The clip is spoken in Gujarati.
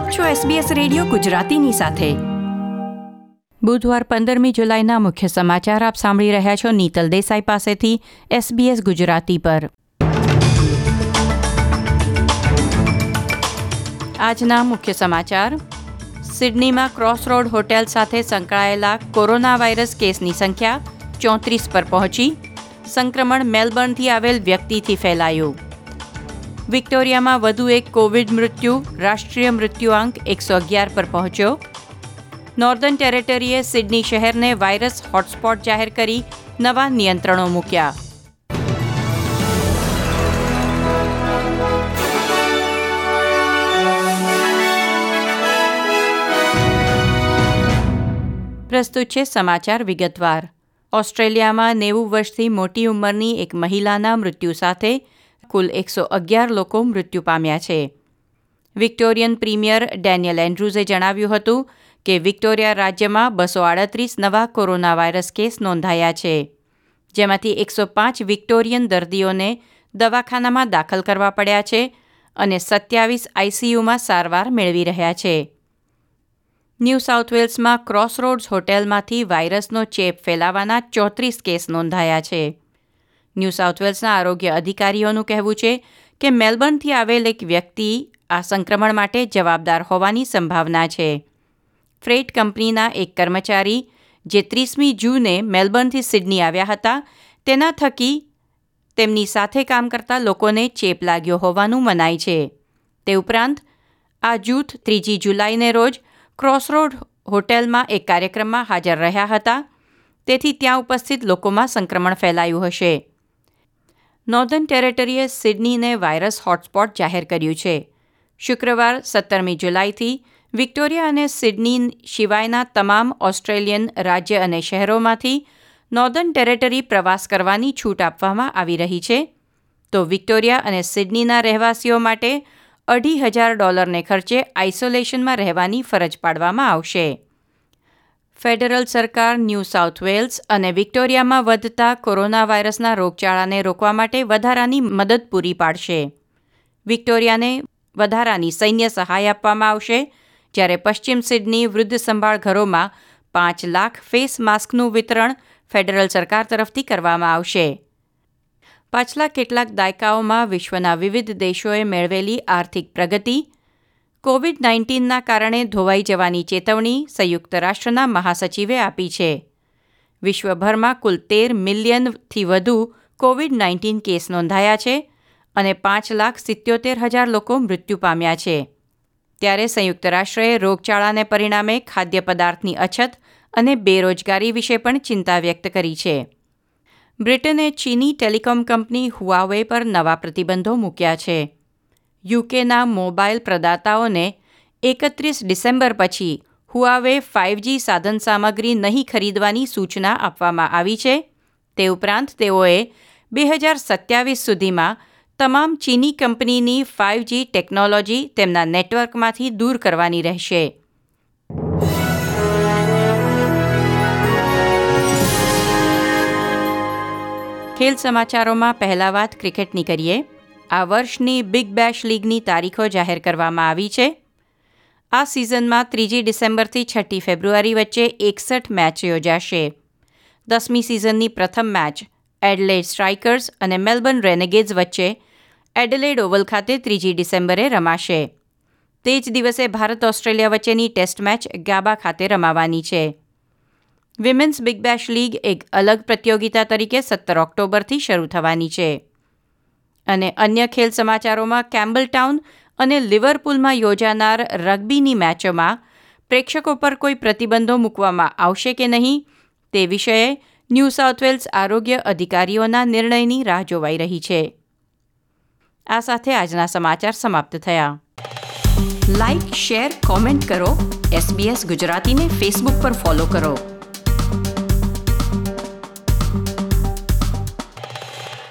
આપ છો SBS રેડિયો ગુજરાતીની સાથે. બુધવાર પંદરમી જુલાઈના મુખ્ય સમાચાર આપ સાંભળી રહ્યા છો નીતલ દેસાઈ પાસેથી SBS ગુજરાતી પર. આજના મુખ્ય સમાચાર. સિડનીમાં ક્રોસરોડ હોટેલ સાથે સંકળાયેલા કોરોના વાયરસ કેસની સંખ્યા ચોત્રીસ પર પહોંચી. સંક્રમણ મેલબર્નથી આવેલ વ્યક્તિથી ફેલાયું. વિક્ટોરિયામાં વધુ એક કોવિડ મૃત્યુ, રાષ્ટ્રીય મૃત્યુઆંક એકસો અગિયાર પર પહોંચ્યો. નોર્ધન ટેરેટરીએ સિડની શહેરને વાયરસ હોટસ્પોટ જાહેર કરી નવા નિયંત્રણો મૂક્યા. પ્રસ્તુત છે સમાચાર વિગતવાર. ઓસ્ટ્રેલિયામાં નેવું વર્ષથી મોટી ઉંમરની એક મહિલાના મૃત્યુ સાથે કુલ એકસો અગિયાર લોકો મૃત્યુ પામ્યા છે. વિક્ટોરિયન પ્રીમિયર ડેનિયલ એન્ડ્રુઝે જણાવ્યું હતું કે વિક્ટોરિયા રાજ્યમાં બસો આડત્રીસ નવા કોરોના વાયરસ કેસ નોંધાયા છે, જેમાંથી એકસો પાંચ વિક્ટોરિયન દર્દીઓને દવાખાનામાં દાખલ કરવા પડ્યા છે અને સત્યાવીસ આઈસીયુમાં સારવાર મેળવી રહ્યા છે. ન્યૂ સાઉથ વેલ્સમાં ક્રોસરોડ્સ હોટેલમાંથી વાયરસનો ચેપ ફેલાવાના ચોત્રીસ કેસ નોંધાયા છે. ન્યૂ સાઉથ વેલ્સના આરોગ્ય અધિકારીઓનું કહેવું છે કે મેલબર્નથી આવેલ એક વ્યક્તિ આ સંક્રમણ માટે જવાબદાર હોવાની સંભાવના છે. ફ્રેટ કંપનીના એક કર્મચારી જે ત્રીસમી જૂને મેલબર્નથી સિડની આવ્યા હતા, તેના થકી તેમની સાથે કામ કરતા લોકોને ચેપ લાગ્યો હોવાનું મનાય છે. તે ઉપરાંત, આ જૂથ ત્રીજી જુલાઈને રોજ ક્રોસરોડ હોટેલમાં એક કાર્યક્રમમાં હાજર રહ્યા હતા. તેથી ત્યાં ઉપસ્થિત લોકોમાં સંક્રમણ ફેલાયું હશે. નોર્ધન ટેરેટરીએ સિડનીને વાયરસ હોટસ્પોટ જાહેર કર્યું છે. શુક્રવાર, સત્તરમી જુલાઈથી વિક્ટોરિયા અને સિડની સિવાયના તમામ ઓસ્ટ્રેલિયન રાજ્ય અને શહેરોમાંથી નોર્ધન ટેરેટરી પ્રવાસ કરવાની છૂટ આપવામાં આવી રહી છે. તો વિક્ટોરિયા અને સિડનીના રહેવાસીઓ માટે અઢી હજાર ડોલરને ખર્ચે આઇસોલેશનમાં રહેવાની ફરજ પાડવામાં આવશે. ફેડરલ સરકાર ન્યૂ સાઉથ વેલ્સ અને વિક્ટોરિયામાં વધતા કોરોના વાયરસના રોગચાળાને રોકવા માટે વધારાની મદદ પૂરી પાડશે. વિક્ટોરિયાને વધારાની સૈન્ય સહાય આપવામાં આવશે, જ્યારે પશ્ચિમ સિડની વૃદ્ધ સંભાળ ઘરોમાં પાંચ લાખ ફેસ માસ્કનું વિતરણ ફેડરલ સરકાર તરફથી કરવામાં આવશે. પાછલા કેટલાક દાયકાઓમાં વિશ્વના વિવિધ દેશોએ મેળવેલી આર્થિક પ્રગતિ કોવિડ નાઇન્ટીનના કારણે ધોવાઈ જવાની ચેતવણી સંયુક્ત રાષ્ટ્રના મહાસચિવે આપી છે. વિશ્વભરમાં કુલ તેર મિલિયનથી વધુ કોવિડ નાઇન્ટીન કેસ નોંધાયા છે અને પાંચ લાખ સિત્યોતેર હજાર લોકો મૃત્યુ પામ્યા છે. ત્યારે સંયુક્ત રાષ્ટ્રએ રોગચાળાને પરિણામે ખાદ્ય પદાર્થની અછત અને બેરોજગારી વિશે પણ ચિંતા વ્યક્ત કરી છે. બ્રિટને ચીની ટેલિકોમ કંપની હુઆવે પર નવા પ્રતિબંધો મૂક્યા છે. યુકેના મોબાઈલ પ્રદાતાઓને એકત્રીસ ડિસેમ્બર પછી હુઆવે ફાઇવજી સાધન સામગ્રી નહીં ખરીદવાની સૂચના આપવામાં આવી છે. તે ઉપરાંત તેઓએ બે હજાર સત્યાવીસ સુધીમાં તમામ ચીની કંપનીની ફાઇવજી ટેકનોલોજી તેમના નેટવર્કમાંથી દૂર કરવાની રહેશે. ખેલ સમાચારોમાં પહેલા વાત ક્રિકેટની કરીએ. આ વર્ષની બિગ બેશ લીગની તારીખો જાહેર કરવામાં આવી છે. આ સિઝનમાં ત્રીજી ડિસેમ્બરથી છઠ્ઠી ફેબ્રુઆરી વચ્ચે એકસઠ મેચ યોજાશે. દસમી સિઝનની પ્રથમ મેચ, એડલેડ સ્ટ્રાઇકર્સ અને મેલબર્ન રેનેગેઝ વચ્ચે એડલેડ ઓવલ ખાતે ત્રીજી ડિસેમ્બરે રમાશે. તે જ દિવસે ભારત ઓસ્ટ્રેલિયા વચ્ચેની ટેસ્ટ મેચ ગાબા ખાતે રમાવાની છે. વિમેન્સ બિગ બેશ લીગ એક અલગ પ્રતિયોગિતા તરીકે સત્તર ઓક્ટોબરથી શરૂ થવાની છે. અને અન્ય ખેલ સમાચારોમાં કેમ્બલટાઉન અને લિવરપુલમાં યોજાનાર રગ્બીની મેચોમાં પ્રેક્ષકો પર કોઈ પ્રતિબંધો મૂકવામાં આવશે કે નહીં તે વિષયે ન્યૂ સાઉથ વેલ્સ આરોગ્ય અધિકારીઓના નિર્ણયની રાહ જોવાઈ રહી છે. આ સાથે આજના સમાચાર સમાપ્ત થયા. લાઇક શેર કોમેન્ટ કરો. એસબીએસ ગુજરાતીને ફેસબુક પર ફોલો કરો.